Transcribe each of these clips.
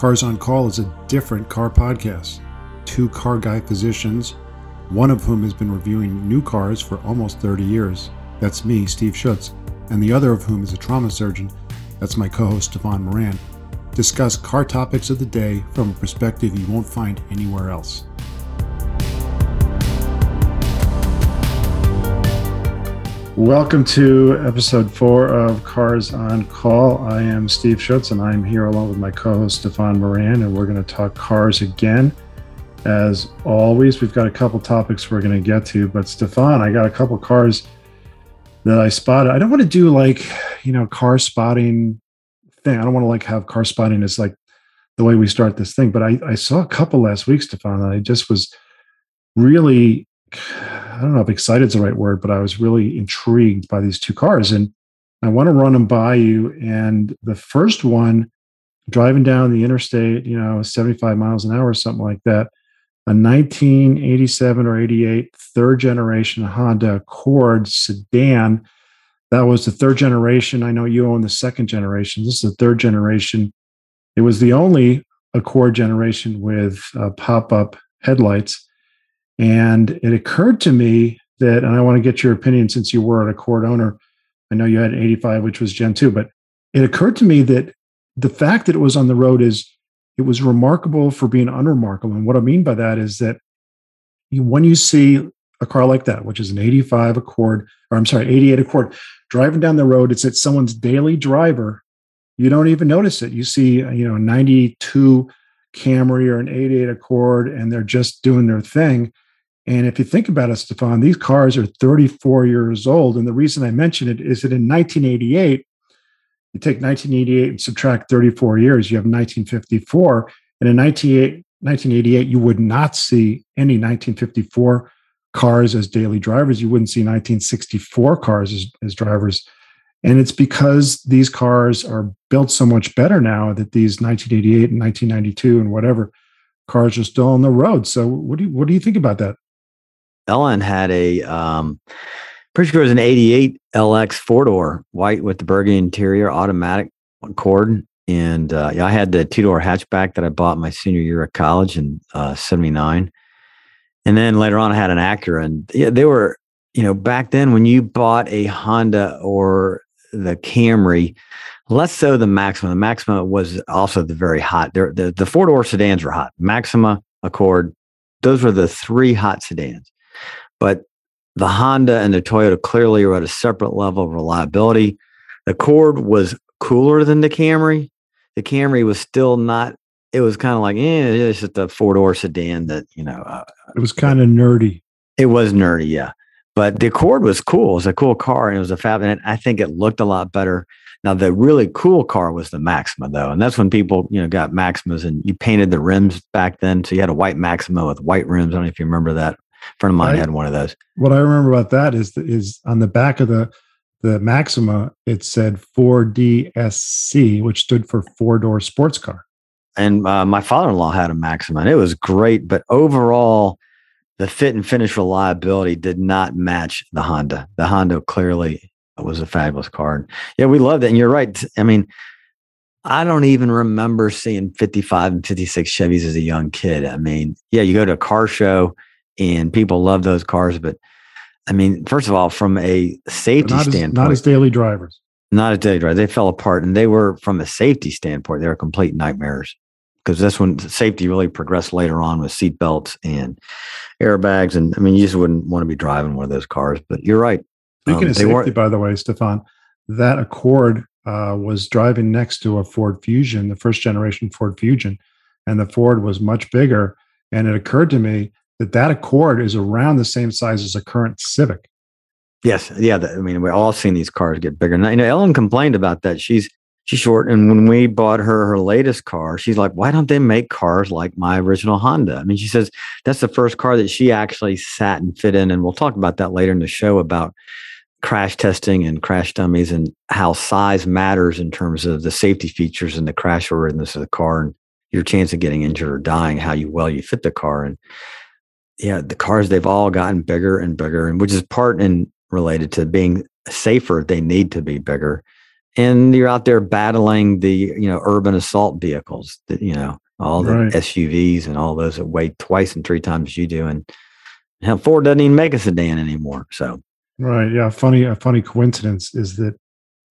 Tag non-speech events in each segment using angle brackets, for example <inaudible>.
Cars on Call is a different car podcast. Two car guy physicians, one of whom has been reviewing new cars for almost 30 years. That's me, Steve Schutz. And the other of whom is a trauma surgeon. That's my co host, Stephan Moran. Discuss car topics of the day from a perspective you won't find anywhere else. Welcome to episode four of Cars on Call. I am Steve Schutz, and I'm here along with my co host, Stephan Moran, and we're going to talk cars again. As always, we've got a couple topics we're going to get to, but Stephan, I got a couple cars that I spotted. I don't want to do like, you know, car spotting thing. I don't want to like have car spotting as like the way we start this thing, but I, I saw a couple last week, Stephan, I just was really I don't know if excited is the right word, but I was really intrigued by these two cars. And I want to run them by you. And the first one, driving down the interstate, you know, 75 miles an hour or something like that, a 1987 or 88 third generation Honda Accord sedan. That was the third generation. I know you own the second generation. This is the third generation. It was the only Accord generation with uh, pop up headlights. And it occurred to me that, and I want to get your opinion since you were an Accord owner. I know you had an 85, which was Gen 2, but it occurred to me that the fact that it was on the road is it was remarkable for being unremarkable. And what I mean by that is that you, when you see a car like that, which is an 85 Accord, or I'm sorry, 88 Accord, driving down the road, it's at someone's daily driver. You don't even notice it. You see, you know, 92 Camry or an 88 Accord, and they're just doing their thing. And if you think about it, Stephan, these cars are 34 years old. And the reason I mention it is that in 1988, you take 1988 and subtract 34 years, you have 1954. And in 1988, you would not see any 1954 cars as daily drivers. You wouldn't see 1964 cars as, as drivers. And it's because these cars are built so much better now that these 1988 and 1992 and whatever cars are still on the road. So what do you, what do you think about that? Ellen had a um, pretty sure it was an 88 LX four door white with the burgundy interior, automatic Accord. And uh, yeah, I had the two door hatchback that I bought my senior year of college in uh, 79. And then later on, I had an Acura. And yeah, they were, you know, back then when you bought a Honda or the Camry, less so the Maxima. The Maxima was also the very hot. The, the four door sedans were hot. Maxima, Accord, those were the three hot sedans. But the Honda and the Toyota clearly are at a separate level of reliability. The Accord was cooler than the Camry. The Camry was still not. It was kind of like, eh, it's just a four door sedan that you know. Uh, it was kind of nerdy. It was nerdy, yeah. But the Accord was cool. It was a cool car, and it was a fab. And I think it looked a lot better. Now the really cool car was the Maxima, though, and that's when people you know got Maximas, and you painted the rims back then. So you had a white Maxima with white rims. I don't know if you remember that friend of mine I, had one of those. What I remember about that is is on the back of the the Maxima, it said 4DSC, which stood for four door sports car. And uh, my father in law had a Maxima, and it was great. But overall, the fit and finish reliability did not match the Honda. The Honda clearly was a fabulous car. And yeah, we loved it. And you're right. I mean, I don't even remember seeing 55 and 56 Chevys as a young kid. I mean, yeah, you go to a car show and people love those cars. But I mean, first of all, from a safety not standpoint, as, not as daily drivers, not as daily drivers, they fell apart, and they were from a safety standpoint, they were complete nightmares because that's when safety really progressed later on with seat belts and airbags. And I mean, you just wouldn't want to be driving one of those cars. But you're right. Speaking um, of safety, by the way, Stephan, that Accord uh, was driving next to a Ford Fusion, the first generation Ford Fusion, and the Ford was much bigger. And it occurred to me that that Accord is around the same size as a current Civic. Yes, yeah. The, I mean, we're all seeing these cars get bigger. Now, you know, Ellen complained about that. She's she's short, and when we bought her her latest car, she's like, "Why don't they make cars like my original Honda?" I mean, she says that's the first car that she actually sat and fit in, and we'll talk about that later in the show about crash testing and crash dummies and how size matters in terms of the safety features and the crash worthiness of the car and your chance of getting injured or dying, how you well you fit the car and yeah, the cars they've all gotten bigger and bigger, and which is part and related to being safer. They need to be bigger. and you're out there battling the you know urban assault vehicles that you know all the Right. SUVs and all those that weigh twice and three times you do, and hell, Ford doesn't even make a sedan anymore. So Right. Yeah. Funny. A funny coincidence is that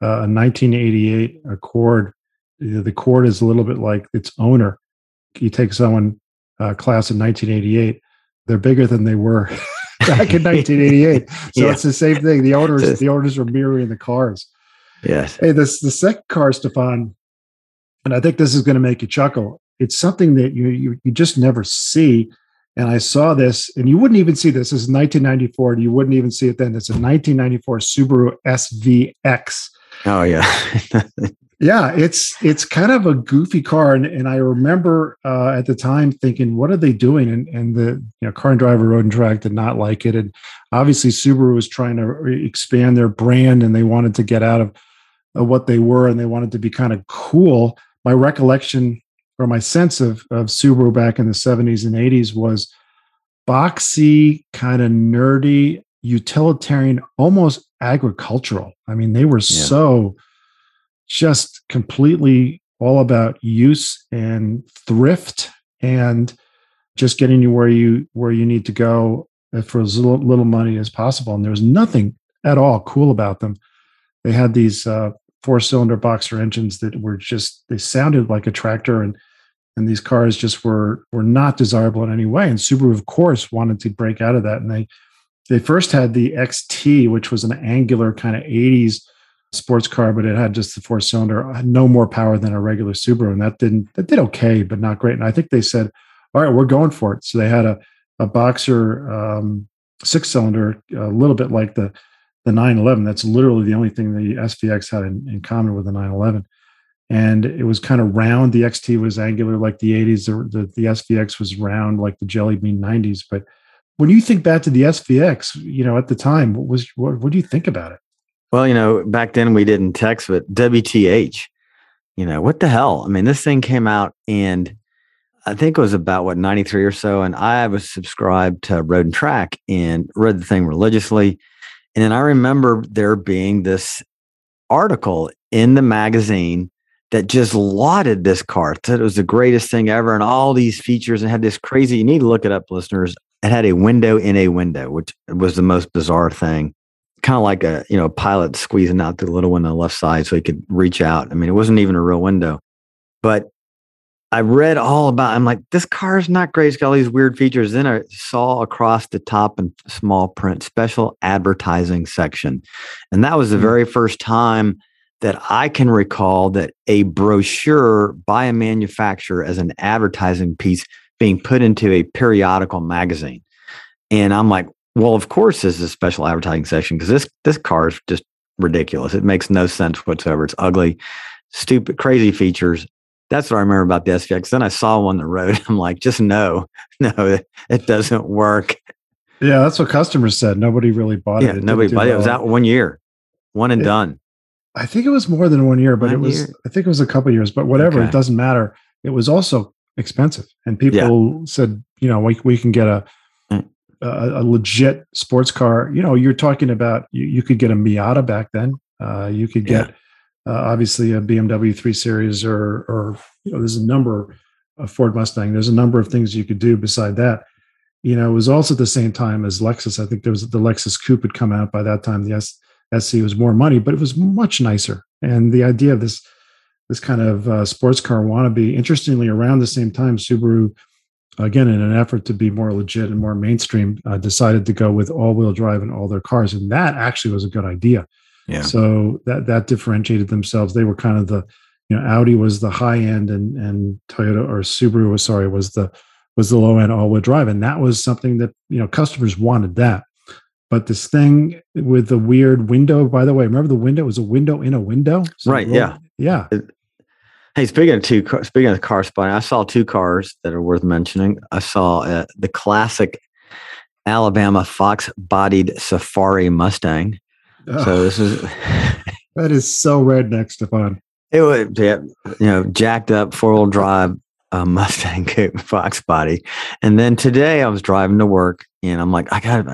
uh, a 1988 Accord. The Accord is a little bit like its owner. You take someone uh, class in 1988, they're bigger than they were <laughs> back in <laughs> 1988. So Yeah. it's the same thing. The owners, the owners are mirroring the cars. yes, Hey, this the second car, Stephan, and I think this is going to make you chuckle. It's something that you, you you just never see. And I saw this, and you wouldn't even see this. This is 1994, and you wouldn't even see it then. It's a 1994 Subaru SVX. oh yeah, <laughs> Yeah, it's it's kind of a goofy car, and, and I remember uh, at the time thinking, "What are they doing?" And and the you know car and driver road and track did not like it, and obviously Subaru was trying to expand their brand, and they wanted to get out of, of what they were, and they wanted to be kind of cool. My recollection or my sense of of Subaru back in the seventies and eighties was boxy, kind of nerdy, utilitarian, almost agricultural. I mean, they were Yeah. so just completely all about use and thrift and just getting you where you where you need to go for as little, money as possible. And there was nothing at all cool about them. They had these uh, four cylinder boxer engines that were just they sounded like a tractor and and these cars just were were not desirable in any way. And subaru of course wanted to break out of that. And they they first had the xt which was an angular kind of 80s sports car, but it had just the four cylinder, no more power than a regular Subaru, and that didn't that did okay, but not great. And I think they said, "All right, we're going for it." So they had a a Boxer um, six cylinder, a little bit like the the 911. That's literally the only thing the SVX had in, in common with the 911. And it was kind of round. The XT was angular like the 80s. The, the, the SVX was round like the Jelly Bean 90s. But when you think back to the SVX, you know, at the time, what was what, what do you think about it? Well, you know, back then we didn't text, but WTH, you know, what the hell? I mean, this thing came out and I think it was about what, 93 or so. And I was subscribed to Road and Track and read the thing religiously. And then I remember there being this article in the magazine that just lauded this car, said it was the greatest thing ever and all these features and had this crazy, you need to look it up, listeners. It had a window in a window, which was the most bizarre thing kind of like a you know pilot squeezing out the little one on the left side so he could reach out. I mean, it wasn't even a real window, but I read all about. I'm like, this car is not great. It's got all these weird features. Then I saw across the top in small print special advertising section, and that was the Hmm. very first time that I can recall that a brochure by a manufacturer as an advertising piece being put into a periodical magazine. And I'm like, well, of course, this is a special advertising section because this this car is just ridiculous. It makes no sense whatsoever. It's ugly, stupid, crazy features. That's what I remember about the SVX. Then I saw one on the road. <laughs> I'm like, just no, <laughs> no, it, doesn't work. Yeah, that's what customers said. Nobody really bought Yeah, it. It nobody bought it. It was out one year, one and It- done. I think it was more than one year, but it was. year. I think it was a couple years, but whatever. Okay. It doesn't matter. It was also expensive, and people said, you know, we we can get a. A, a legit sports car. You know, you're talking about you, you could get a Miata back then. Uh, you could Yeah. get uh, obviously a BMW 3 Series or or you know, there's a number of Ford Mustang. There's a number of things you could do beside that. You know, it was also at the same time as Lexus. I think there was the Lexus Coupe had come out by that time. The S, SC was more money, but it was much nicer. And the idea of this this kind of uh, sports car wannabe, interestingly, around the same time, Subaru, again, in an effort to be more legit and more mainstream, uh, decided to go with all-wheel drive in all their cars, and that actually was a good idea. Yeah. So that that differentiated themselves. They were kind of the, you know, Audi was the high end, and and Toyota or Subaru was sorry was the was the low end all wheel drive, and that was something that you know customers wanted that. But this thing with the weird window, by the way, remember the window it was a window in a window, So Right, yeah. yeah, Hey, speaking of two, speaking of car spotting, I saw two cars that are worth mentioning. I saw uh, the classic Alabama fox-bodied Safari Mustang. So this is <laughs> that is so redneck, Stephan. it was yeah, you know jacked up four-wheel drive uh, <laughs> Mustang coupe fox body. And then today I was driving to work and I'm like, I got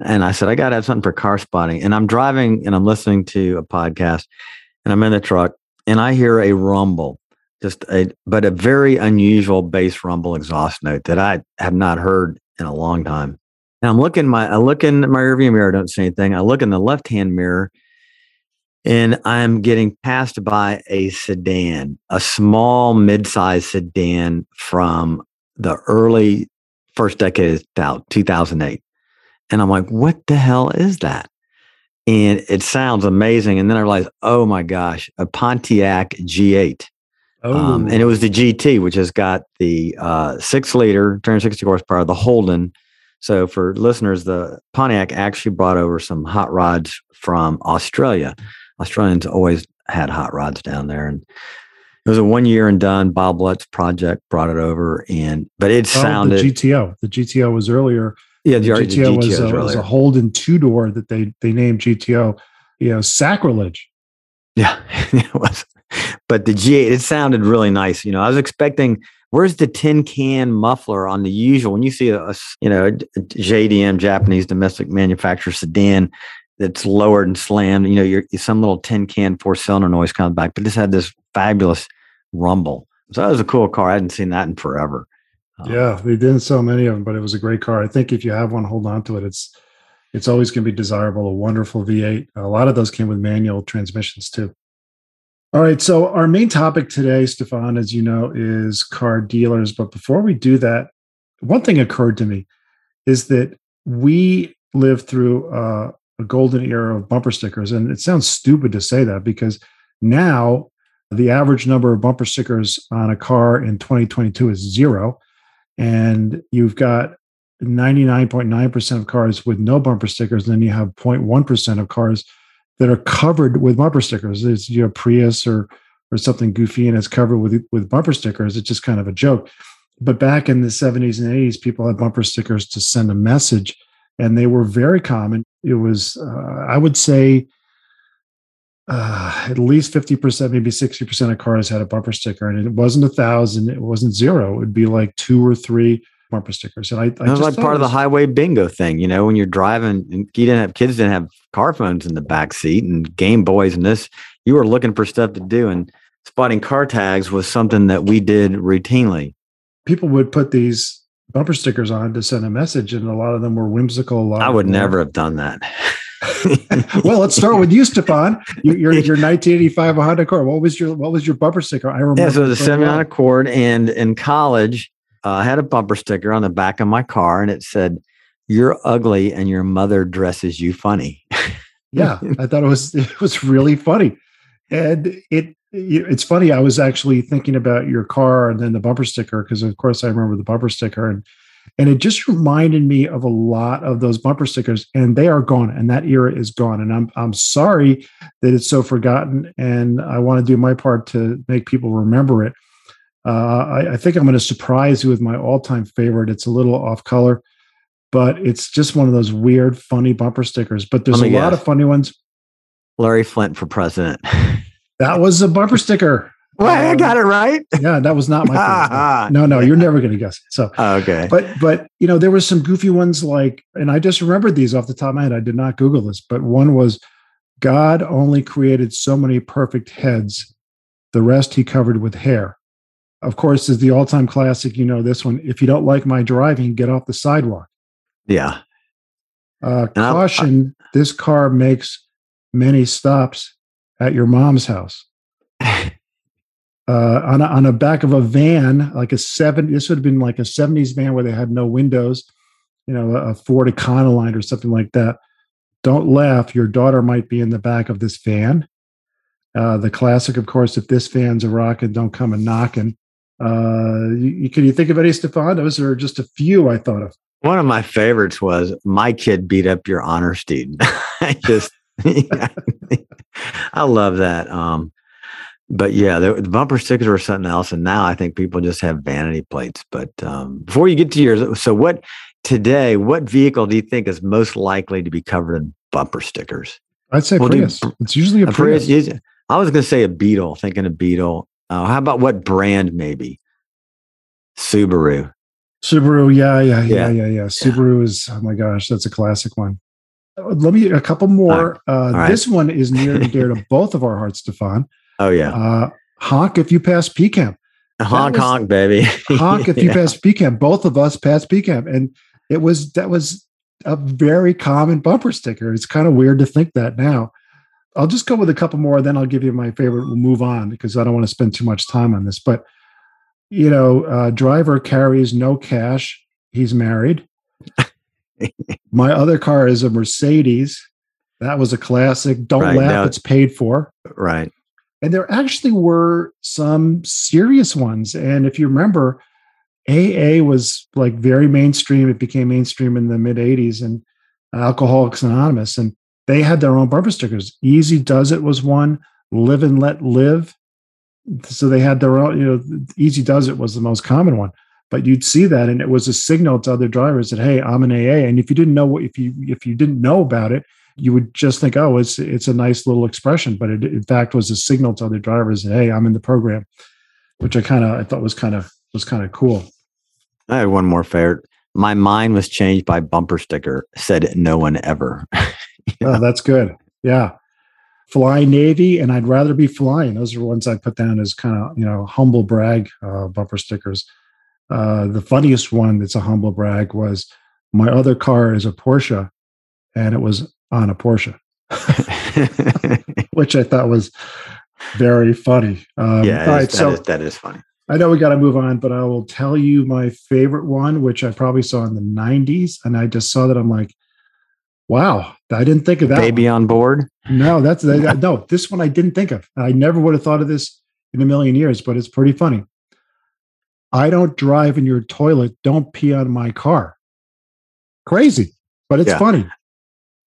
and I said I got to have something for car spotting. And I'm driving and I'm listening to a podcast. and I'm in the truck, and I hear a rumble, just a but a very unusual bass rumble exhaust note that I have not heard in a long time. And I'm looking my I look in my rearview mirror, don't see anything. I look in the left hand mirror, and I'm getting passed by a sedan, a small mid-sized sedan from the early first decade of 2008. And I'm like, what the hell is that? And it sounds amazing. And then I realized, oh my gosh, a Pontiac G8. Oh, Um, and it was the GT, which has got the uh, six liter, 260 horsepower, the Holden. So for listeners, the Pontiac actually brought over some hot rods from Australia. Australians always had hot rods down there, and it was a one year and done. Bob Lutz project brought it over, and but it oh, sounded the GTO. The GTO was earlier. Yeah The the GTO, was, a, was a Holden two door that they they named GTO. You know, sacrilege. Yeah, <laughs> it was. But the G8, it sounded really nice. You know, I was expecting, where's the tin can muffler on the usual? When you see a, you know, a JDM, Japanese domestic manufacturer sedan that's lowered and slammed, you know, you're some little tin can four cylinder noise comes back, but this had this fabulous rumble. So that was a cool car. I hadn't seen that in forever. Um, Yeah, they didn't sell many of them, but it was a great car. I think if you have one, hold on to it. It's it's always going to be desirable. A wonderful V8. A lot of those came with manual transmissions too. All right, so our main topic today, Stephan, as you know, is car dealers. But before we do that, one thing occurred to me is that we lived through uh, a golden era of bumper stickers, and it sounds stupid to say that because now the average number of bumper stickers on a car in 2022 is zero and you've got 99.9% of cars with no bumper stickers and then you have 0.1% of cars that are covered with bumper stickers. It's you know prius or or something goofy and it's covered with with bumper stickers. It's just kind of a joke. But back in the 70s and 80s people had bumper stickers to send a message and they were very common. It was uh, i would say uh, at least 50%, maybe 60% of cars had a bumper sticker. And it wasn't a thousand, it wasn't zero. It would be like two or three bumper stickers. And I, I It was like part of the highway bingo thing, you know, when you're driving and you didn't have kids didn't have car phones in the back seat and Game Boys and this, you were looking for stuff to do. And spotting car tags was something that we did routinely. people would put these bumper stickers on to send a message, and a lot of them were whimsical. A lot I would never have done that. <laughs> well, let's start with you, Stephan. Your, your <laughs> your 1985 Honda Accord. What was your what was your bumper sticker? I remember. yeah, so it was a it semi Accord, and in college, uh, I had a bumper sticker on the back of my car, and it said, "You're ugly, and your mother dresses you funny." <laughs> yeah i thought it was it was really funny and it it's funny i was actually thinking about your car and then the bumper sticker because of course i remember the bumper sticker and and it just reminded me of a lot of those bumper stickers and they are gone and that era is gone and i'm i'm sorry that it's so forgotten and i want to do my part to make people remember it uh, I, I think i'm going to surprise you with my all-time favorite it's a little off color but it's just one of those weird, funny bumper stickers. But there's a me lot of funny ones. Larry Flynt for president. <laughs> That was a bumper sticker. Well, I Um, got it right. Yeah, that was not my favorite. <laughs> no, no, you're never going to guess it. So, okay. but but you know, there was some goofy ones like, and I just remembered these off the top of my head. I did not Google this, but one was, God only created so many perfect heads, the rest he covered with hair. Of course, is the all-time classic. You know this one. If you don't like my driving, get off the sidewalk. Yeah. Uh, And I- caution: this car makes many stops at your mom's house. <laughs> Uh, on a, on back of a van, like a seven. This would have been like a '70s van where they had no windows. You know, a Ford Econoline or something like that. Don't laugh. Your daughter might be in the back of this van. Uh, the classic, of course, if this van's a rockin', don't come a knocking. Uh, you, you- can you think of any, Stefan? Those are just a few I thought of. One of my favorites was my kid beat up your honor student. <laughs> I just, <laughs> I love that. Um, but yeah, the, bumper stickers were something else, and now I think people just have vanity plates. But um, before you get to yours, so what today? What vehicle do you think is most likely to be covered in bumper stickers? I'd say Well, do- Prius. It's usually a, A Prius. Prius- I was going to say a Beetle. Thinking a Beetle. Uh, how about what brand? Maybe Subaru. Subaru, yeah, yeah, yeah, Yeah. yeah, yeah. Subaru is oh my gosh, that's a classic one. let me a couple more. Uh, right. This one is near and <laughs> dear to both of our hearts, Stephan. Oh yeah, Uh, honk if you pass P-chem. honk was- honk, baby. <laughs> Honk if you Yeah. pass P-chem. Both of us passed P-chem, and it was that was a very common bumper sticker. It's kind of weird to think that now. I'll just go with a couple more, then I'll give you my favorite. We'll move on because I don't want to spend too much time on this. But you know, uh, driver carries no cash. He's married. <laughs> my other car is a Mercedes. That was a classic. Don't Right, laugh, it's paid for. Right. And there actually were some serious ones. And if you remember, AA was like very mainstream. It became mainstream in the mid 80s and Alcoholics Anonymous. And they had their own bumper stickers. Easy Does It was one, Live and Let Live. So they had their own, you know, Easy Does It was the most common one. But you'd see that and it was a signal to other drivers that, hey, I'm an AA. And if you didn't know what if you if you didn't know about it, you would just think, oh, it's it's a nice little expression, but it in fact was a signal to other drivers that hey, I'm in the program, which I kind of I thought was kind of was kind of cool. I had one more favorite. My mind was changed by bumper sticker. Said no one ever. <laughs> Oh, that's good. Yeah, flying Navy, and I'd rather be flying. Those are ones I put down as kind of you know humble brag uh, bumper stickers. Uh, the funniest one that's a humble brag was my other car is a Porsche, and it was on a Porsche, <laughs> which I thought was very funny. Um, yeah, all is- that so is- that is funny. I know we got to move on, but I will tell you my favorite one, which I probably saw in the 90s. And I just saw that. I'm like, wow, I didn't think of that. Baby one. on board. No, that's that, <laughs> no, this one I didn't think of. I never would have thought of this in a million years, but it's pretty funny. I don't drive in your toilet. Don't pee on my car. Crazy, but it's Yeah. funny.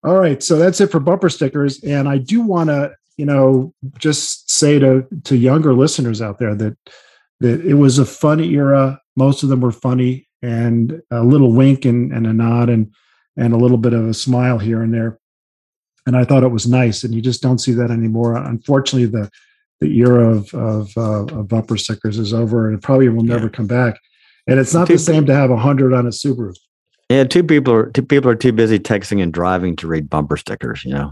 All right, so that's it for bumper stickers, and I do want to, you know, just say to to younger listeners out there that that it was a fun era. Most of them were funny, and a little wink and, and a nod and and a little bit of a smile here and there. And I thought it was nice, and you just don't see that anymore. Unfortunately, the the era of of, uh, of bumper stickers is over, and it probably will never Yeah. come back. And it's not the same to have a hundred on a Subaru. Yeah, two people are two people are too busy texting and driving to read bumper stickers. You know,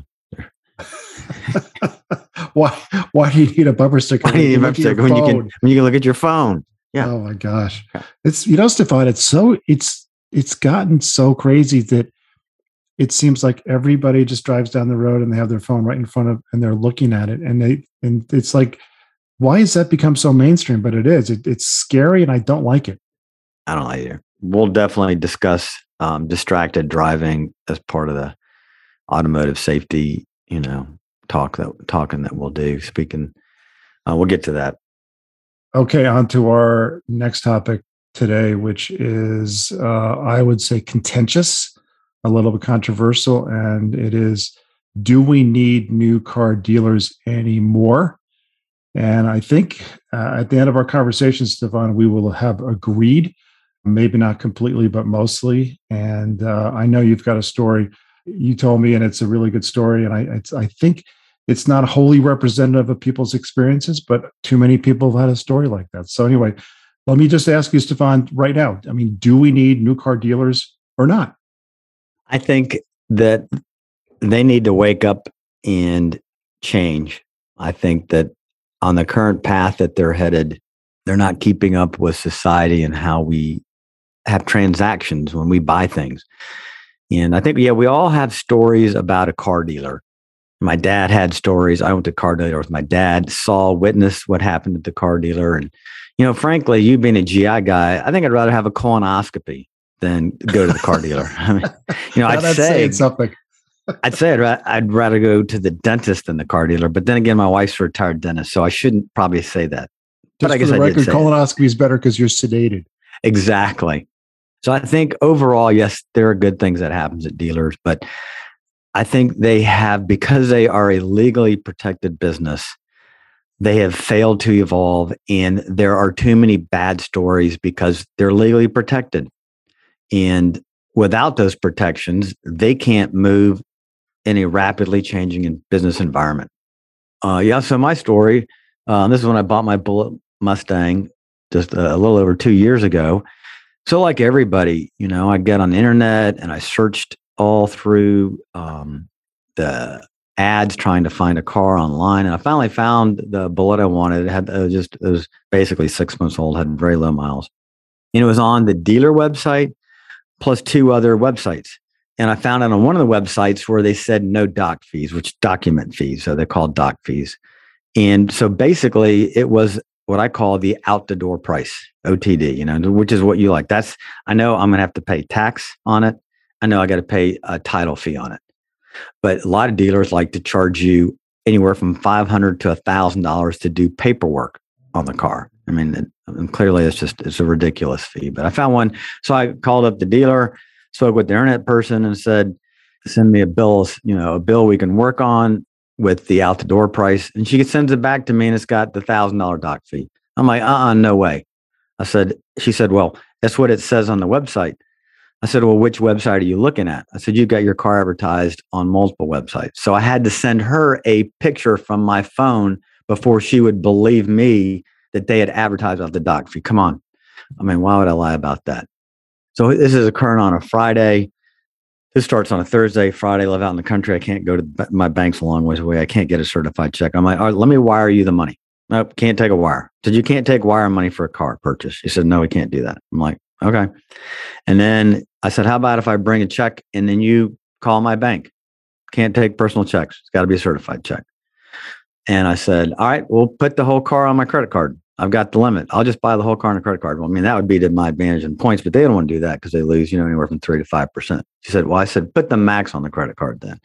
<laughs> why why do you need a bumper sticker? Why do you need a bumper sticker when you can when you can look at your phone? Yeah. Oh my gosh. It's you know, Stephan, it's so it's it's gotten so crazy that it seems like everybody just drives down the road and they have their phone right in front of and they're looking at it. And they and it's like, why has that become so mainstream? But it is. It, it's scary and I don't like it. I don't like it. We'll definitely discuss um, distracted driving as part of the automotive safety, you know, talk that talking that we'll do. Speaking, uh, we'll get to that. Okay, on to our next topic today, which is, uh, I would say, contentious, a little bit controversial, and it is do we need new car dealers anymore? And I think uh, at the end of our conversation, Stephan, we will have agreed, maybe not completely, but mostly. And uh, I know you've got a story you told me, and it's a really good story. And I, I think it's not wholly representative of people's experiences, but too many people have had a story like that. So anyway, let me just ask you, Stephan, right now. I mean, do we need new car dealers or not? I think that they need to wake up and change. I think that on the current path that they're headed, they're not keeping up with society and how we have transactions when we buy things. And I think, yeah, we all have stories about a car dealer. My dad had stories. I went to car dealer with my dad, saw, witnessed what happened at the car dealer. And, you know, frankly, you being a GI guy, I think I'd rather have a colonoscopy than go to the car dealer. <laughs> I mean, you know, I'd say something. <laughs> I'd say I'd, ra- I'd rather go to the dentist than the car dealer. But then again, my wife's a retired dentist, so I shouldn't probably say that. Just I for guess the I did record, say that. colonoscopy is better because you're sedated. Exactly. So I think overall, yes, there are good things that happens at dealers, but I think they have because they are a legally protected business, they have failed to evolve, and there are too many bad stories because they're legally protected. And without those protections, they can't move in a rapidly changing business environment. Uh, yeah. So my story, uh, this is when I bought my Bullitt Mustang just a, a little over two years ago. So, like everybody, you know, I got on the internet and I searched all through um, the ads trying to find a car online, and I finally found the Bullitt I wanted. It had just it was basically six months old, had very low miles, and it was on the dealer website plus two other websites. And I found it on one of the websites where they said no doc fees, which document fees, so they're called doc fees. And so basically, it was what I call the out the door price, OTD, you know, which is what you like. That's, I know I'm going to have to pay tax on it. I know I got to pay a title fee on it. But a lot of dealers like to charge you anywhere from 500 to $1,000 to do paperwork on the car. I mean, it, and clearly it's just, it's a ridiculous fee. But I found one. So I called up the dealer, spoke with the internet person and said, send me a bill, you know, a bill we can work on with the out the door price. And she sends it back to me and it's got the thousand dollar doc fee. I'm like, uh uh no way. I said, she said, well, that's what it says on the website. I said, well, which website are you looking at? I said, you've got your car advertised on multiple websites. So I had to send her a picture from my phone before she would believe me that they had advertised on the doc fee. Come on. I mean, why would I lie about that? So this is occurring on a Friday. This starts on a Thursday, Friday, live out in the country. I can't go to my bank's a long ways away. I can't get a certified check. I'm like, all right, let me wire you the money. Nope, can't take a wire. Said you can't take wire money for a car purchase. He said, no, we can't do that. I'm like, okay. And then I said, how about if I bring a check and then you call my bank? Can't take personal checks. It's got to be a certified check. And I said, all right, we'll put the whole car on my credit card. I've got the limit. I'll just buy the whole car on a credit card. Well, I mean, that would be to my advantage in points, but they don't want to do that because they lose, you know, anywhere from three to five percent. She said, Well, I said, put the max on the credit card then.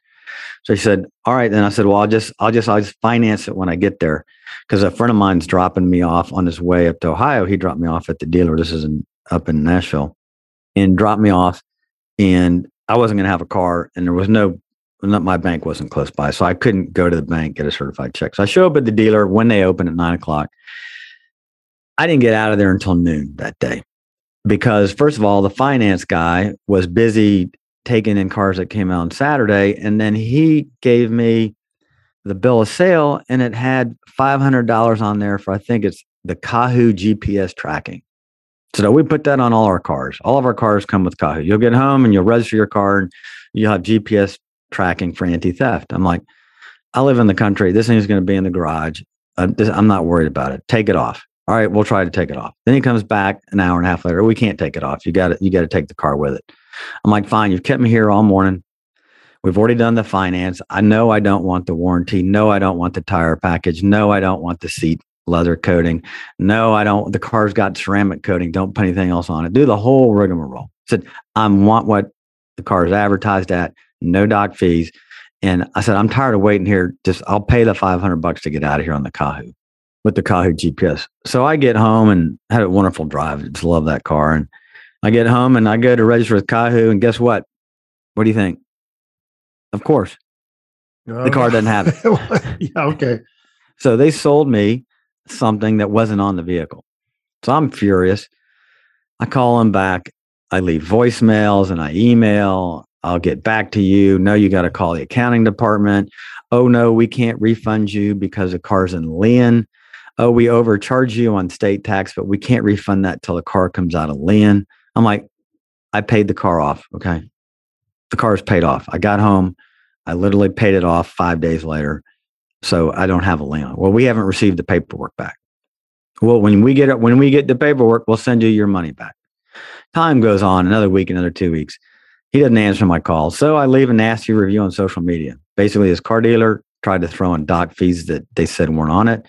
So she said, All right. Then I said, Well, I'll just, I'll just, I'll just finance it when I get there. Because a friend of mine's dropping me off on his way up to Ohio. He dropped me off at the dealer. This is in, up in Nashville and dropped me off. And I wasn't going to have a car and there was no not my bank wasn't close by. So I couldn't go to the bank, get a certified check. So I show up at the dealer when they open at nine o'clock. I didn't get out of there until noon that day because, first of all, the finance guy was busy taking in cars that came out on Saturday. And then he gave me the bill of sale and it had $500 on there for, I think it's the Kahu GPS tracking. So we put that on all our cars. All of our cars come with Kahu. You'll get home and you'll register your car and you'll have GPS tracking for anti theft. I'm like, I live in the country. This thing's going to be in the garage. Uh, I'm not worried about it. Take it off. All right, we'll try to take it off. Then he comes back an hour and a half later. We can't take it off. You got to you got to take the car with it. I'm like, fine. You've kept me here all morning. We've already done the finance. I know I don't want the warranty. No, I don't want the tire package. No, I don't want the seat leather coating. No, I don't. The car's got ceramic coating. Don't put anything else on it. Do the whole rigmarole. Said I want what the car is advertised at. No doc fees. And I said, I'm tired of waiting here. Just I'll pay the 500 bucks to get out of here on the Kahu with the Kahu GPS. So I get home and had a wonderful drive. Just love that car. And I get home and I go to register with Kahu. And guess what? What do you think? Of course, the car doesn't have it. Oh. <laughs> yeah, okay. So they sold me something that wasn't on the vehicle. So I'm furious. I call them back. I leave voicemails and I email. I'll get back to you. No, you got to call the accounting department. Oh, no, we can't refund you because the car's in lien oh, we overcharge you on state tax, but we can't refund that till the car comes out of lien. I'm like, I paid the car off. Okay. The car is paid off. I got home. I literally paid it off five days later. So I don't have a lien. Well, we haven't received the paperwork back. Well, when we get it, when we get the paperwork, we'll send you your money back. Time goes on, another week, another two weeks. He doesn't answer my calls. So I leave a nasty review on social media. Basically, his car dealer tried to throw in doc fees that they said weren't on it.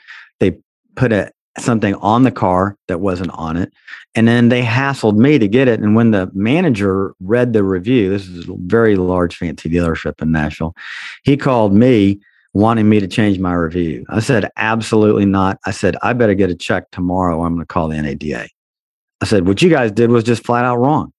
Put a something on the car that wasn't on it. And then they hassled me to get it. And when the manager read the review, this is a very large fancy dealership in Nashville, he called me wanting me to change my review. I said, absolutely not. I said, I better get a check tomorrow. I'm going to call the NADA. I said, what you guys did was just flat out wrong.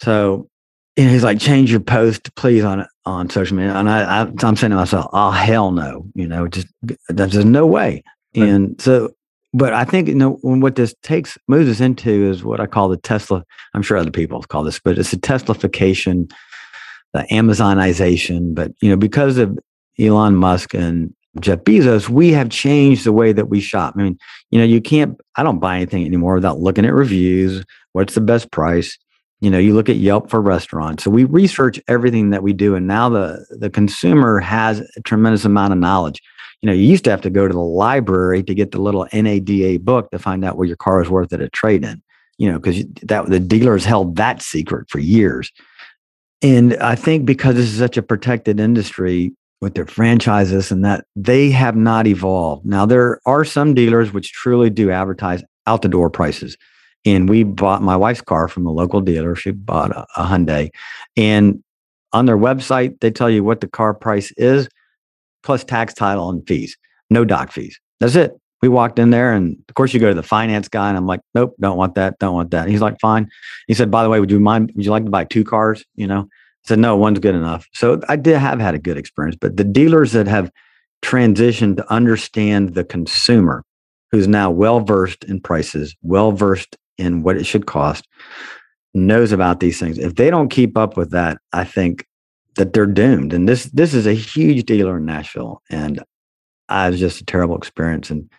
So know, he's like, change your post, please, on on social media. And I, I am saying to myself, oh hell no, you know, just there's no way. And so, but I think you know what this takes moves us into is what I call the Tesla. I'm sure other people call this, but it's a Teslaification, the Amazonization. But you know, because of Elon Musk and Jeff Bezos, we have changed the way that we shop. I mean, you know, you can't. I don't buy anything anymore without looking at reviews. What's the best price? You know, you look at Yelp for restaurants. So we research everything that we do. And now the, the consumer has a tremendous amount of knowledge. You know, you used to have to go to the library to get the little NADA book to find out what your car is worth at a trade in, you know, because that the dealers held that secret for years. And I think because this is such a protected industry with their franchises and that they have not evolved. Now, there are some dealers which truly do advertise out the door prices. And we bought my wife's car from a local dealer. She bought a, a Hyundai. And on their website, they tell you what the car price is, plus tax, title, and fees. No doc fees. That's it. We walked in there, and of course, you go to the finance guy, and I'm like, nope, don't want that, don't want that. he's like, fine. He said, by the way, would you mind? Would you like to buy two cars? You know, I said, no, one's good enough. So I did have had a good experience, but the dealers that have transitioned to understand the consumer who's now well versed in prices, well versed in what it should cost, knows about these things. If they don't keep up with that, I think that they're doomed. And this this is a huge dealer in Nashville, and I was just a terrible experience. And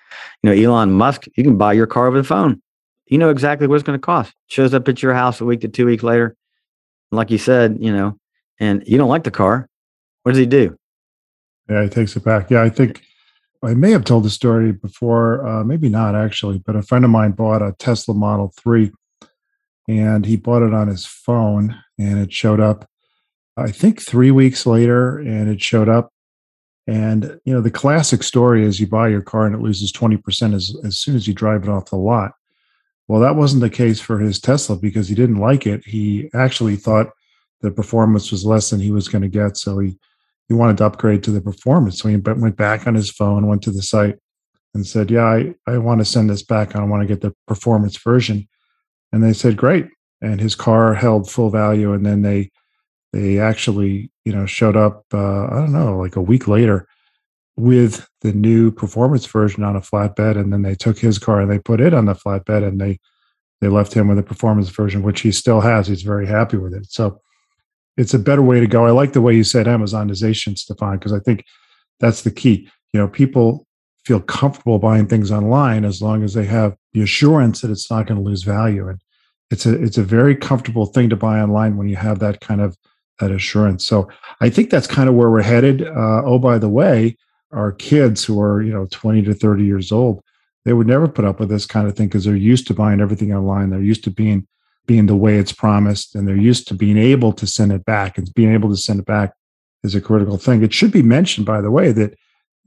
you know, Elon Musk, you can buy your car over the phone. You know exactly what it's going to cost. Shows up at your house a week to two weeks later. Like you said, you know, and you don't like the car. What does he do? Yeah, he takes it back. Yeah, I think I may have told the story before, uh, maybe not actually, but a friend of mine bought a Tesla Model 3 and he bought it on his phone and it showed up, I think three weeks later, and it showed up. And, you know, the classic story is you buy your car and it loses 20% as, as soon as you drive it off the lot. Well, that wasn't the case for his Tesla because he didn't like it. He actually thought the performance was less than he was going to get. So he, he wanted to upgrade to the performance. So he went back on his phone, went to the site, and said, "Yeah, I, I want to send this back. I want to get the performance version." And they said, "Great." And his car held full value. And then they they actually you know showed up. Uh, I don't know, like a week later, with the new performance version on a flatbed. And then they took his car and they put it on the flatbed, and they they left him with a performance version, which he still has. He's very happy with it. So it's a better way to go. I like the way you said Amazonization, Stephan, because I think that's the key. You know, people feel comfortable buying things online as long as they have the assurance that it's not going to lose value. And it's a it's a very comfortable thing to buy online when you have that kind of that assurance. So I think that's kind of where we're headed. Uh, oh, by the way, our kids who are you know 20 to 30 years old, they would never put up with this kind of thing because they're used to buying everything online. They're used to being being the way it's promised and they're used to being able to send it back and being able to send it back is a critical thing it should be mentioned by the way that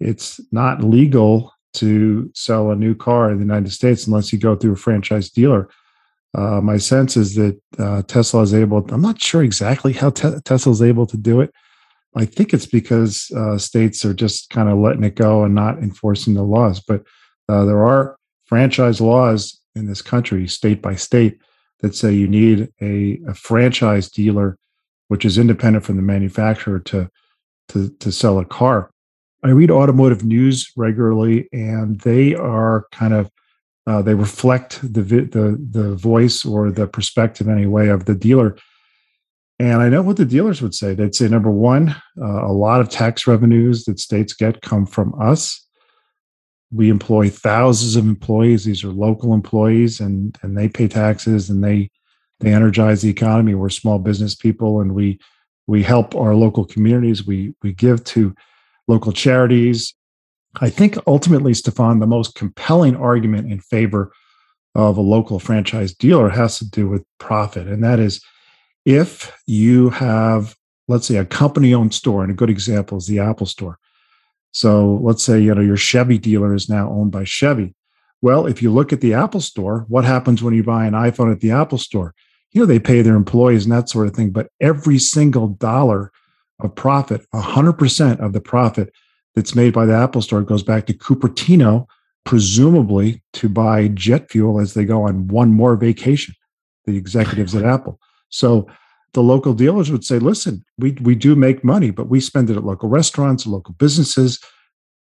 it's not legal to sell a new car in the united states unless you go through a franchise dealer uh, my sense is that uh, tesla is able i'm not sure exactly how te- tesla is able to do it i think it's because uh, states are just kind of letting it go and not enforcing the laws but uh, there are franchise laws in this country state by state that say you need a, a franchise dealer, which is independent from the manufacturer, to, to, to sell a car. I read automotive news regularly, and they are kind of uh, they reflect the the the voice or the perspective anyway of the dealer. And I know what the dealers would say. They'd say number one, uh, a lot of tax revenues that states get come from us. We employ thousands of employees. These are local employees and and they pay taxes and they they energize the economy. We're small business people and we we help our local communities. We we give to local charities i think ultimately stephan the most compelling argument in favor of a local franchise dealer has to do with profit and that is if you have let's say a company owned store and a good example is the apple store so let's say you know your Chevy dealer is now owned by Chevy. Well, if you look at the Apple Store, what happens when you buy an iPhone at the Apple Store? You know they pay their employees and that sort of thing, but every single dollar of profit, 100% of the profit that's made by the Apple Store goes back to Cupertino, presumably to buy jet fuel as they go on one more vacation, the executives at Apple. So the local dealers would say, listen, we, we do make money, but we spend it at local restaurants, local businesses.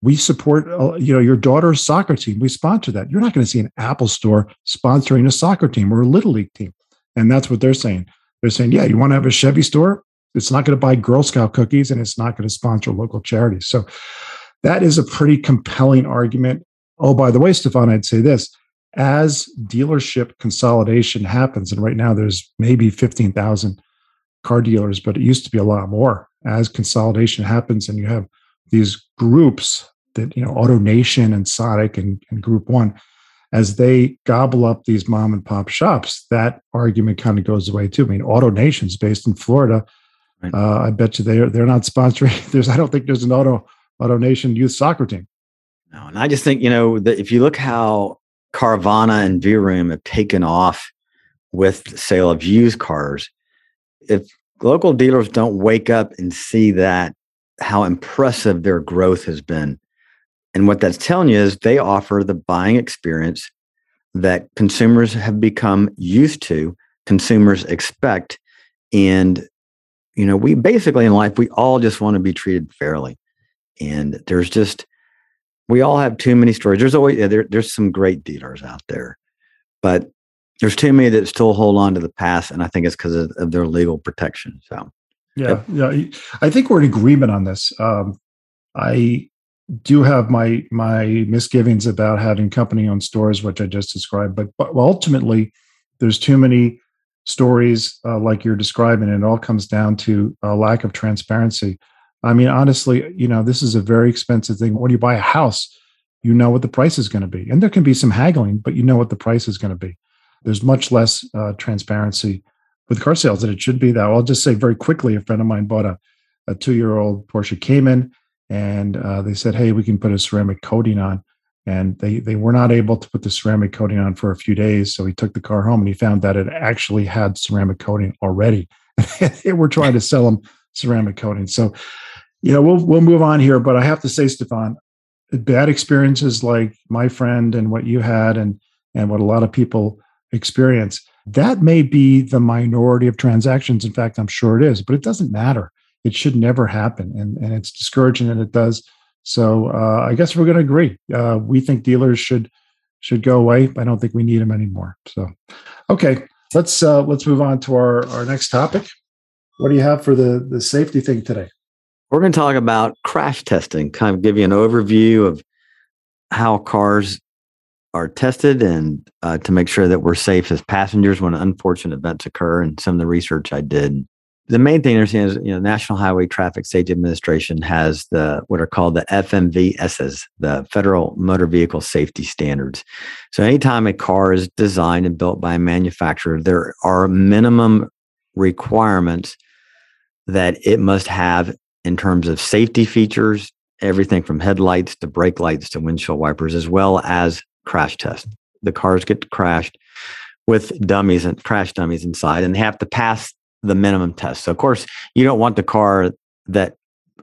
We support, uh, you know, your daughter's soccer team. We sponsor that. You're not going to see an Apple store sponsoring a soccer team or a little league team. And that's what they're saying. They're saying, yeah, you want to have a Chevy store? It's not going to buy Girl Scout cookies and it's not going to sponsor local charities. So that is a pretty compelling argument. Oh, by the way, Stephan, I'd say this as dealership consolidation happens, and right now there's maybe 15,000 car dealers, but it used to be a lot more. As consolidation happens and you have these groups that, you know, Auto Nation and Sonic and, and Group One, as they gobble up these mom and pop shops, that argument kind of goes away too. I mean, Auto Nation's based in Florida. Right. Uh, I bet you they're they're not sponsoring. <laughs> There's I don't think there's an Auto AutoNation youth soccer team. No, and I just think you know that if you look how Carvana and Vroom have taken off with the sale of used cars, if local dealers don't wake up and see that how impressive their growth has been and what that's telling you is they offer the buying experience that consumers have become used to, consumers expect. And, you know, we basically in life, we all just want to be treated fairly. And there's just, we all have too many stories. There's always, there, there's some great dealers out there, but there's too many that still hold on to the past. And I think it's because of, of, their legal protection. So, yeah, yep. yeah. I think we're in agreement on this. Um, I do have my my misgivings about having company owned stores, which I just described. But, but ultimately, there's too many stories uh, like you're describing. And it all comes down to a lack of transparency. I mean, honestly, you know, this is a very expensive thing. When you buy a house, you know what the price is going to be, and there can be some haggling, but you know what the price is going to be. There's much less uh, transparency with car sales than it should be. That I'll just say very quickly. A friend of mine bought a, a two year old Porsche Cayman and uh, they said, "Hey, we can put a ceramic coating on." And they they were not able to put the ceramic coating on for a few days, so he took the car home and he found that it actually had ceramic coating already. <laughs> they were trying to sell him ceramic coating. So, you know, we'll we'll move on here, but I have to say, Stephan, bad experiences like my friend and what you had, and and what a lot of people experience, that may be the minority of transactions. In fact, I'm sure it is, but it doesn't matter it should never happen, and and it's discouraging that it does. So uh, I guess we're going to agree. Uh, we think dealers should should go away. I don't think we need them anymore. So, okay, let's uh, let's move on to our our next topic. What do you have for the the safety thing today? We're going to talk about crash testing. Kind of give you an overview of how cars are tested and uh, to make sure that we're safe as passengers when unfortunate events occur. And some of the research I did the main thing to understand is, you know, National Highway Traffic Safety Administration has the what are called the FMVSS, the Federal Motor Vehicle Safety Standards. So, anytime a car is designed and built by a manufacturer, there are minimum requirements that it must have in terms of safety features, everything from headlights to brake lights to windshield wipers, as well as crash tests. The cars get crashed with dummies and crash dummies inside, and they have to pass the minimum test. So of course, you don't want the car that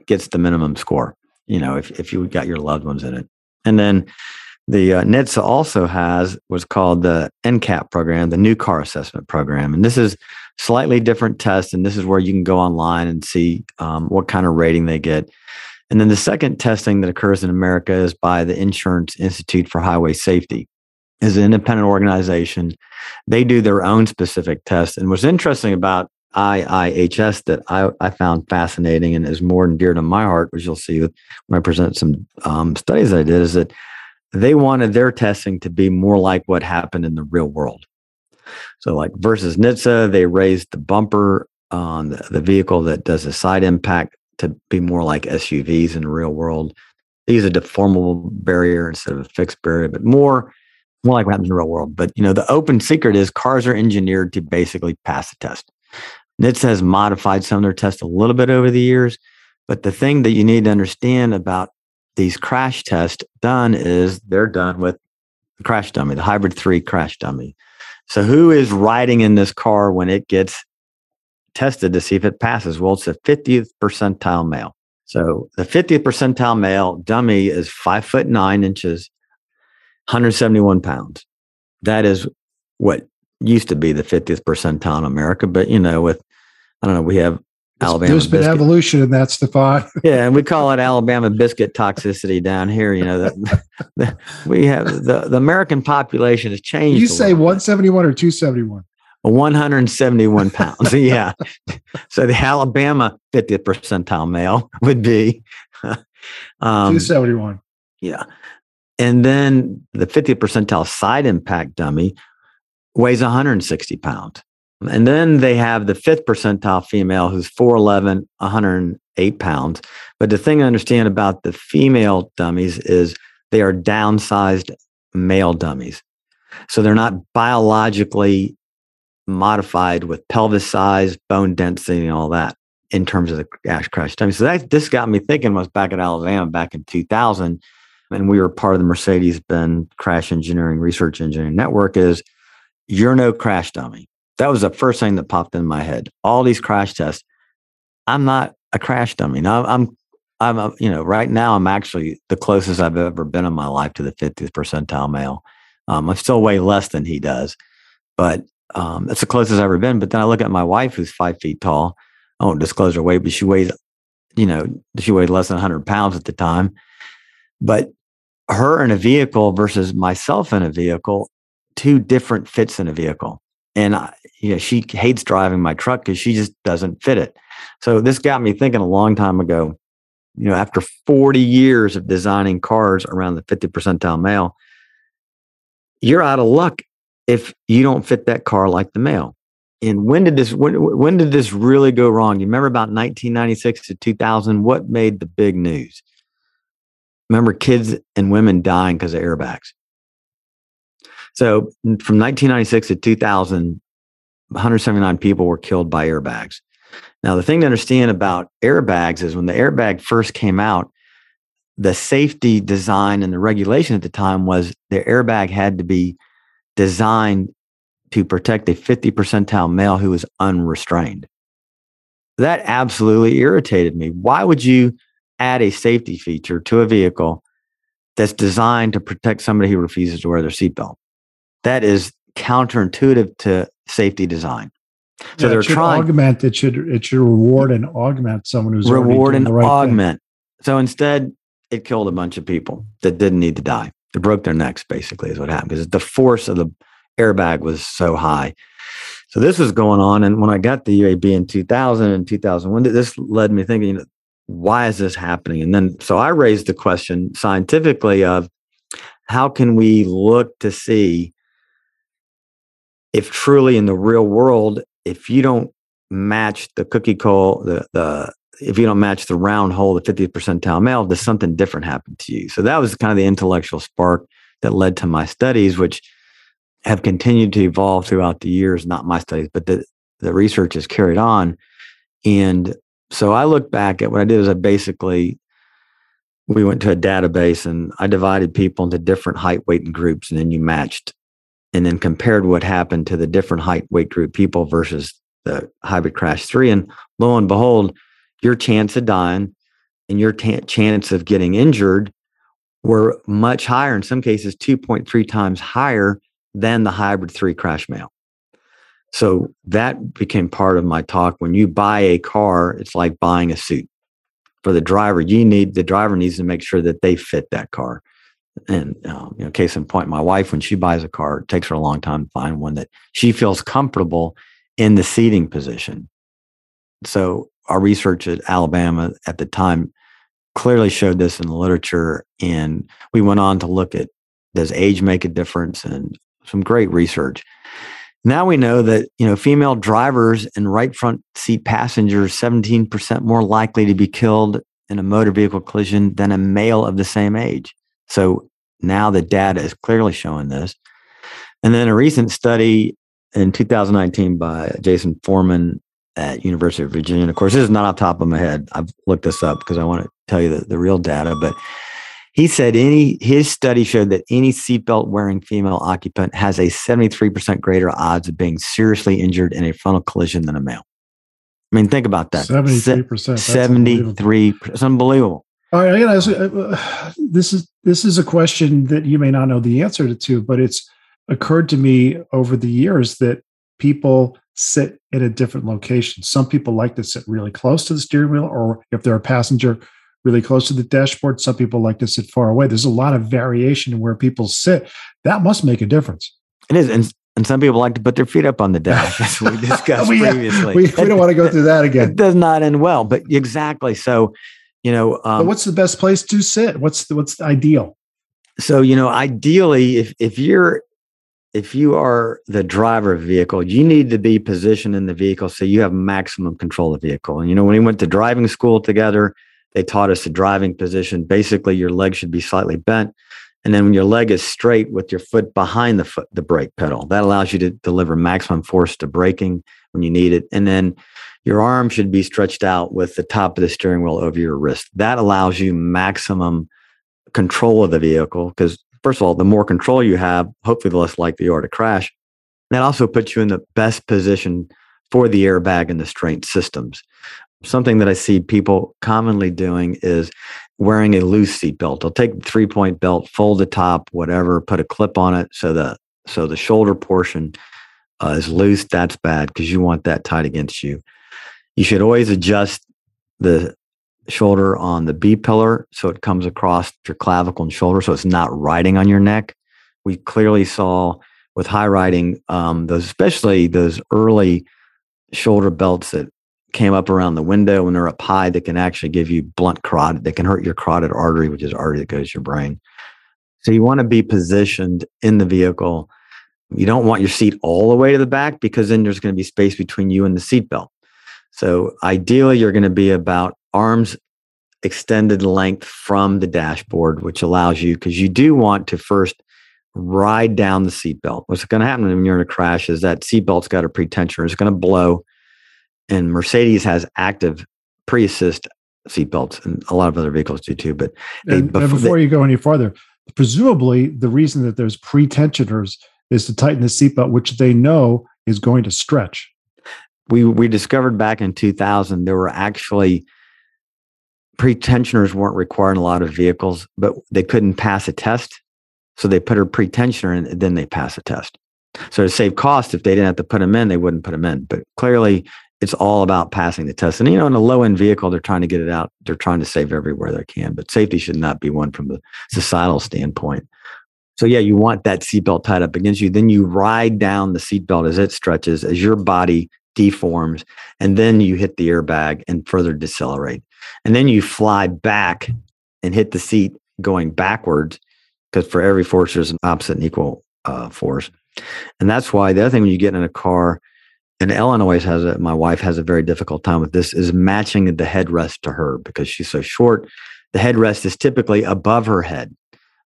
gets the minimum score. You know, if if you got your loved ones in it, and then the uh, NHTSA also has what's called the NCAP program, the New Car Assessment Program, and this is slightly different test. And this is where you can go online and see um, what kind of rating they get. And then the second testing that occurs in America is by the Insurance Institute for Highway Safety is an independent organization. They do their own specific test. And what's interesting about IIHS that I, I found fascinating and is more dear to my heart, which you'll see when I present some um, studies I did, is that they wanted their testing to be more like what happened in the real world. So, like versus NHTSA, they raised the bumper on the, the vehicle that does a side impact to be more like SUVs in the real world. They use a deformable barrier instead of a fixed barrier, but more more like what happens in the real world. But you know, the open secret is cars are engineered to basically pass the test. NHTSA has modified some of their tests a little bit over the years. But the thing that you need to understand about these crash tests done is they're done with the crash dummy, the hybrid three crash dummy. So who is riding in this car when it gets tested to see if it passes? Well, it's the 50th percentile male. So the 50th percentile male dummy is five foot nine inches, 171 pounds. That is what used to be the 50th percentile in America, but you know, with I don't know, we have Alabama. There's been biscuit. evolution in that, Stephan. <laughs> yeah, and we call it Alabama biscuit toxicity down here. You know that <laughs> we have the, the American population has changed. You say 171 or 271? 171 pounds. <laughs> yeah. So the Alabama 50th percentile male would be um, 271. Yeah. And then the 50th percentile side impact dummy weighs 160 pounds. And then they have the fifth percentile female who's 4'11, 108 pounds. But the thing I understand about the female dummies is they are downsized male dummies. So they're not biologically modified with pelvis size, bone density, and all that in terms of the ash crash dummy. So that this got me thinking was back at Alabama back in 2000, and we were part of the Mercedes Benz Crash Engineering Research Engineering Network. Is you're no crash dummy. That was the first thing that popped in my head. All these crash tests. I'm not a crash dummy. Now I'm I'm a, you know right now I'm actually the closest I've ever been in my life to the 50th percentile male. Um, I still weigh less than he does, but um, that's the closest I've ever been. But then I look at my wife, who's five feet tall. I won't disclose her weight, but she weighs, you know, she weighed less than 100 pounds at the time. But her in a vehicle versus myself in a vehicle, two different fits in a vehicle. And I, know, she hates driving my truck because she just doesn't fit it. So this got me thinking a long time ago. You know, after 40 years of designing cars around the 50 percentile male, you're out of luck if you don't fit that car like the male. And when did this when, when did this really go wrong? You remember about 1996 to 2000? What made the big news? Remember kids and women dying because of airbags. So from 1996 to 2000, 179 people were killed by airbags. Now, the thing to understand about airbags is when the airbag first came out, the safety design and the regulation at the time was the airbag had to be designed to protect a 50 percentile male who was unrestrained. That absolutely irritated me. Why would you add a safety feature to a vehicle that's designed to protect somebody who refuses to wear their seatbelt? That is counterintuitive to safety design. So yeah, they're trying augment it should it should reward and augment someone who's reward and right augment. Thing. So instead, it killed a bunch of people that didn't need to die. It broke their necks, basically, is what happened because the force of the airbag was so high. So this was going on. And when I got the UAB in 2000 and 2001, this led me thinking, why is this happening? And then, so I raised the question scientifically of how can we look to see if truly in the real world, if you don't match the cookie cutter, the, the if you don't match the round hole, the 50th percentile male, does something different happen to you? So that was kind of the intellectual spark that led to my studies, which have continued to evolve throughout the years, not my studies, but the, the research is carried on. And so I look back at what I did is I basically we went to a database and I divided people into different height, weight, and groups, and then you matched and then compared what happened to the different height, weight group people versus the hybrid crash three. And lo and behold, your chance of dying and your t- chance of getting injured were much higher, in some cases, 2.3 times higher than the hybrid three crash male. So that became part of my talk. When you buy a car, it's like buying a suit. For the driver, you need the driver needs to make sure that they fit that car. And um, you know, case in point, my wife, when she buys a car, it takes her a long time to find one that she feels comfortable in the seating position. So our research at Alabama at the time clearly showed this in the literature. And we went on to look at does age make a difference and some great research. Now we know that you know female drivers and right front seat passengers 17% more likely to be killed in a motor vehicle collision than a male of the same age. So now the data is clearly showing this. And then a recent study in 2019 by Jason Forman at University of Virginia. Of course, this is not off top of my head. I've looked this up because I want to tell you the, the real data. But he said any his study showed that any seatbelt wearing female occupant has a 73% greater odds of being seriously injured in a frontal collision than a male. I mean, think about that. 73%. 73. It's unbelievable. All right, I gotta ask, uh, <sighs> this is this is a question that you may not know the answer to, but it's occurred to me over the years that people sit in a different location. Some people like to sit really close to the steering wheel, or if they're a passenger, really close to the dashboard. Some people like to sit far away. There's a lot of variation in where people sit. That must make a difference. It is. And, and some people like to put their feet up on the dash, as we <laughs> discussed we, previously. We, we don't want to go through that <laughs> again. It does not end well, but exactly. So, you know, um, what's the best place to sit? What's the, what's the ideal? So you know, ideally, if if you're if you are the driver of a vehicle, you need to be positioned in the vehicle so you have maximum control of the vehicle. And you know, when we went to driving school together, they taught us the driving position. Basically, your leg should be slightly bent. And then when your leg is straight with your foot behind the foot, the brake pedal, that allows you to deliver maximum force to braking when you need it. And then your arm should be stretched out with the top of the steering wheel over your wrist. That allows you maximum control of the vehicle because first of all, the more control you have, hopefully the less likely you are to crash. That also puts you in the best position for the airbag and the strength systems. Something that I see people commonly doing is wearing a loose seat belt. They'll take the three point belt, fold the top, whatever, put a clip on it so the so the shoulder portion uh, is loose. That's bad because you want that tight against you. You should always adjust the shoulder on the B pillar so it comes across your clavicle and shoulder so it's not riding on your neck. We clearly saw with high riding, um, those especially those early shoulder belts that came up around the window when they're up high that can actually give you blunt carotid that can hurt your carotid artery, which is artery that goes to your brain. So you want to be positioned in the vehicle. You don't want your seat all the way to the back because then there's going to be space between you and the seat belt. So ideally, you're going to be about arms extended length from the dashboard, which allows you, because you do want to first ride down the seatbelt. What's going to happen when you're in a crash is that seatbelt's got a pretensioner. It's going to blow. And Mercedes has active pre assist seatbelts, and a lot of other vehicles do too. But they, and, before, and before they, you go any farther, presumably the reason that there's pretensioners is to tighten the seatbelt, which they know is going to stretch. We we discovered back in 2000 there were actually pretensioners weren't required in a lot of vehicles, but they couldn't pass a test. So they put a pretensioner in, and then they pass a test. So to save cost, if they didn't have to put them in, they wouldn't put them in. But clearly, it's all about passing the test. And you know, in a low end vehicle, they're trying to get it out. They're trying to save everywhere they can. But safety should not be one from the societal standpoint. So yeah, you want that seatbelt tied up against you. Then you ride down the seatbelt as it stretches, as your body deforms, and then you hit the airbag and further decelerate. And then you fly back and hit the seat going backwards because for every force, there's an opposite and equal uh, force. And that's why the other thing when you get in a car, and Ellen always has it, my wife has a very difficult time with this, is matching the headrest to her because she's so short. The headrest is typically above her head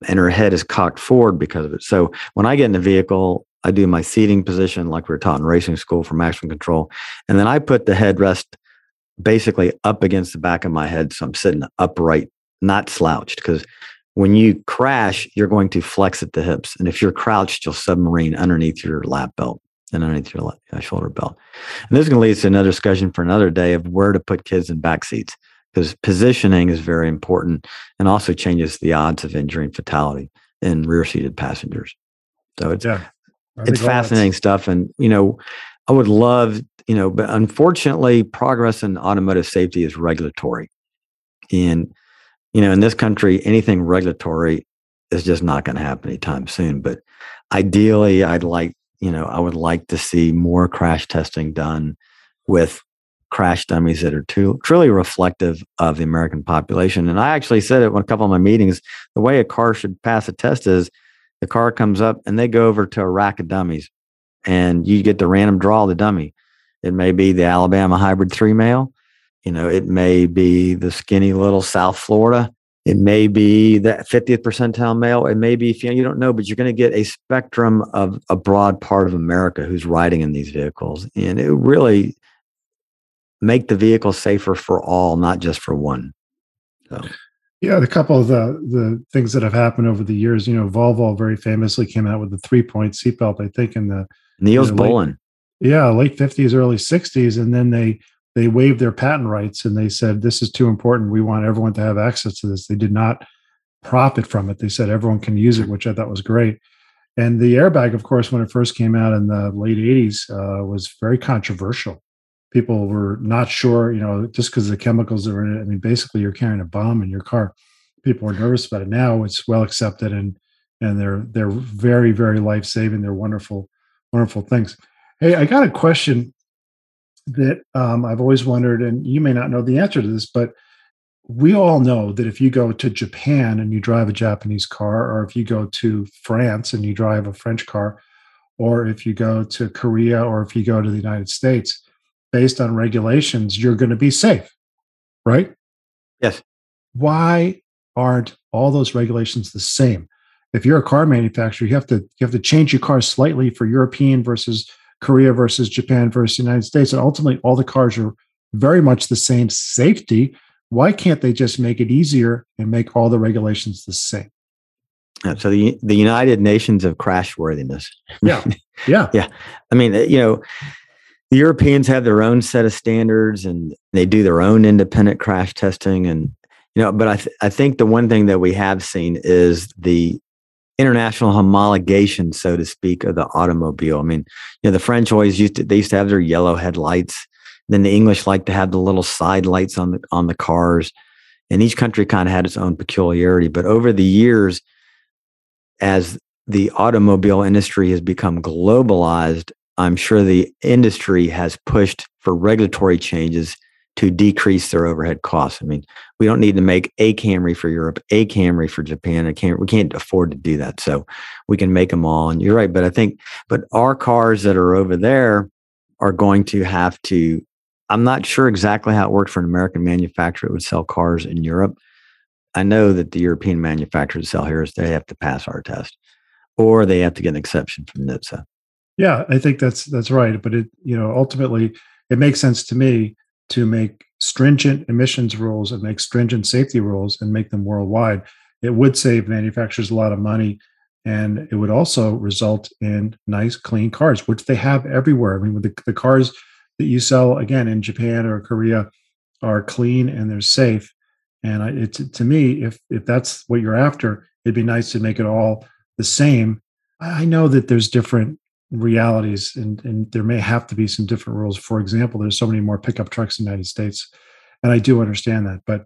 and her head is cocked forward because of it. So when I get in the vehicle, I do my seating position like we were taught in racing school for maximum control. And then I put the headrest basically up against the back of my head. So I'm sitting upright, not slouched, because when you crash, you're going to flex at the hips. And if you're crouched, you'll submarine underneath your lap belt and underneath your uh, shoulder belt. And this is going to lead to another discussion for another day of where to put kids in back seats because positioning is very important and also changes the odds of injury and fatality in rear seated passengers. So it's, yeah, it's fascinating stuff. And, you know, I would love you know, but unfortunately, progress in automotive safety is regulatory. And, you know, in this country, anything regulatory is just not going to happen anytime soon. But ideally, I'd like, you know, I would like to see more crash testing done with crash dummies that are too, truly reflective of the American population. And I actually said it in a couple of my meetings the way a car should pass a test is the car comes up and they go over to a rack of dummies and you get the random draw of the dummy. It may be the Alabama hybrid three male. You know, it may be the skinny little South Florida. It may be that 50th percentile male. It may be, you, you don't know, but you're going to get a spectrum of a broad part of America who's riding in these vehicles. And it really make the vehicle safer for all, not just for one. So. Yeah, a couple of the the things that have happened over the years, you know, Volvo very famously came out with the three point seatbelt. I think in the Nils Bohlin. yeah late 50s early 60s and then they they waived their patent rights and they said this is too important we want everyone to have access to this they did not profit from it they said everyone can use it which i thought was great and the airbag of course when it first came out in the late 80s uh, was very controversial people were not sure you know just because the chemicals were in it i mean basically you're carrying a bomb in your car. People were nervous about it. Now it's well accepted and and they're they're very very life saving they're wonderful wonderful things. Hey, I got a question that um, I've always wondered, and you may not know the answer to this, but we all know that if you go to Japan and you drive a Japanese car, or if you go to France and you drive a French car, or if you go to Korea or if you go to the United States, based on regulations, you're going to be safe, right? Yes. Why aren't all those regulations the same? If you're a car manufacturer, you have to you have to change your car slightly for European versus Korea versus Japan versus the United States, and ultimately all the cars are very much the same safety. Why can't they just make it easier and make all the regulations the same? So the the United Nations of crashworthiness. Yeah, <laughs> yeah, yeah. I mean, you know, the Europeans have their own set of standards and they do their own independent crash testing, and you know, but I th- I think the one thing that we have seen is the international homologation, so to speak, of the automobile. I mean, you know, the French always used to they used to have their yellow headlights. Then the English like to have the little side lights on the on the cars, and each country kind of had its own peculiarity. But over the years, as the automobile industry has become globalized, I'm sure the industry has pushed for regulatory changes to decrease their overhead costs. I mean, we don't need to make a Camry for Europe, a Camry for Japan. I can't, we can't afford to do that. So we can make them all. And you're right. But I think, but our cars that are over there are going to have to, I'm not sure exactly how it worked for an American manufacturer that would sell cars in Europe. I know that the European manufacturers sell here is they have to pass our test or they have to get an exception from NHTSA. Yeah, I think that's that's right. But it, you know, ultimately it makes sense to me to make stringent emissions rules and make stringent safety rules and make them worldwide. It would save manufacturers a lot of money and it would also result in nice clean cars which they have everywhere i mean the, the cars that you sell again in japan or korea are clean and they're safe and I, it, to me if if that's what you're after it'd be nice to make it all the same i know that there's different realities and, and there may have to be some different rules. For example there's so many more pickup trucks in the united states and i do understand that but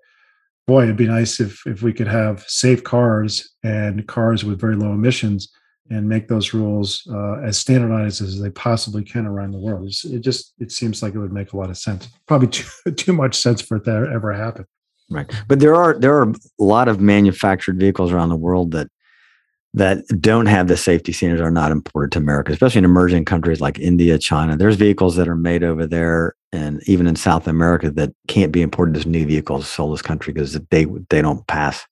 boy it'd be nice if if we could have safe cars and cars with very low emissions and make those rules uh, as standardized as they possibly can around the world. It's, it just it seems like it would make a lot of sense. Probably <laughs> too, too much sense for it to ever happen. Right. But there are there are a lot of manufactured vehicles around the world that that don't have the safety standards are not imported to America, especially in emerging countries like India, China. There's vehicles that are made over there and even in South America that can't be imported as new vehicles sold this country because they they don't pass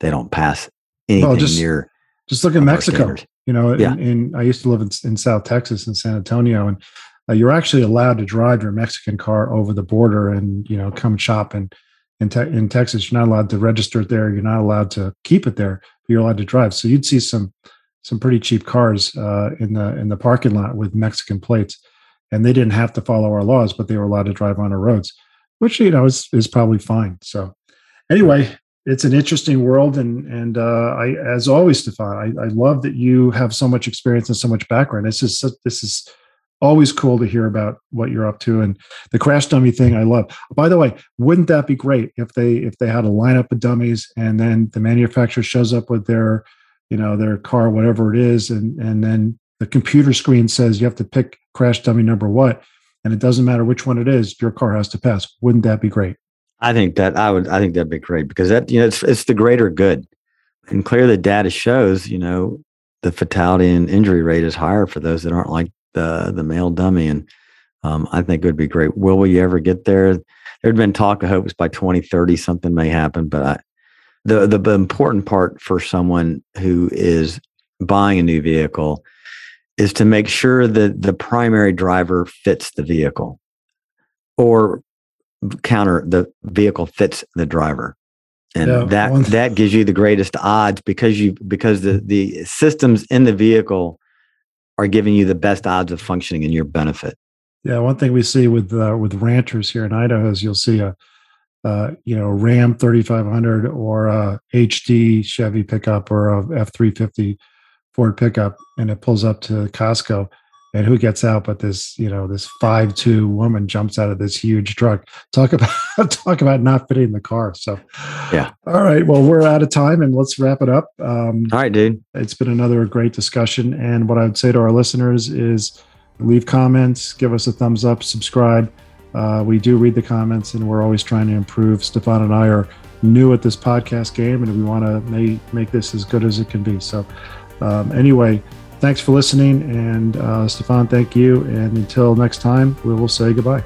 they don't pass anything well, just, near. Just look at Mexico. You know, yeah. in, in, I used to live in, in South Texas in San Antonio, and uh, you're actually allowed to drive your Mexican car over the border and you know come shop and in, te- in Texas, you're not allowed to register it there. You're not allowed to keep it there. You're allowed to drive. So you'd see some some pretty cheap cars uh, in the in the parking lot with Mexican plates, and they didn't have to follow our laws, but they were allowed to drive on our roads, which you know is is probably fine. So anyway, it's an interesting world, and and uh, I, as always, Stephan, I, I love that you have so much experience and so much background. This is this is always cool to hear about what you're up to and the crash dummy thing i love. By the way wouldn't that be great if they if they had a lineup of dummies and then the manufacturer shows up with their you know their car whatever it is and and then the computer screen says you have to pick crash dummy number what and it doesn't matter which one it is your car has to pass. Wouldn't that be great? I think that i would i think that'd be great because that you know it's, it's the greater good. And clear the data shows you know the fatality and injury rate is higher for those that aren't like the the male dummy, and um, I think it would be great. Will we ever get there? There'd been talk. I hope it's by 2030 something may happen, but I, the the important part for someone who is buying a new vehicle is to make sure that the primary driver fits the vehicle or counter the vehicle fits the driver and yeah, that one. that gives you the greatest odds because you because the the systems in the vehicle are giving you the best odds of functioning in your benefit. Yeah, one thing we see with uh, with ranchers here in Idaho is you'll see a uh, you know Ram 3500 or a HD Chevy pickup or a F 350 Ford pickup, and it pulls up to Costco, and who gets out but this you know this five two woman jumps out of this huge truck. Talk <laughs> about talk about not fitting the car. So yeah. all right. Well we're out of time and let's wrap it up. Um, all right dude. it's been another great discussion. And what i would say to our listeners is leave comments give us a thumbs up subscribe. Uh, we do read the comments and we're always trying to improve. Stephan and i are new at this podcast game and we want to make, make this as good as it can be. So um, anyway Thanks for listening. And uh, Stephan, thank you. And until next time, we will say goodbye.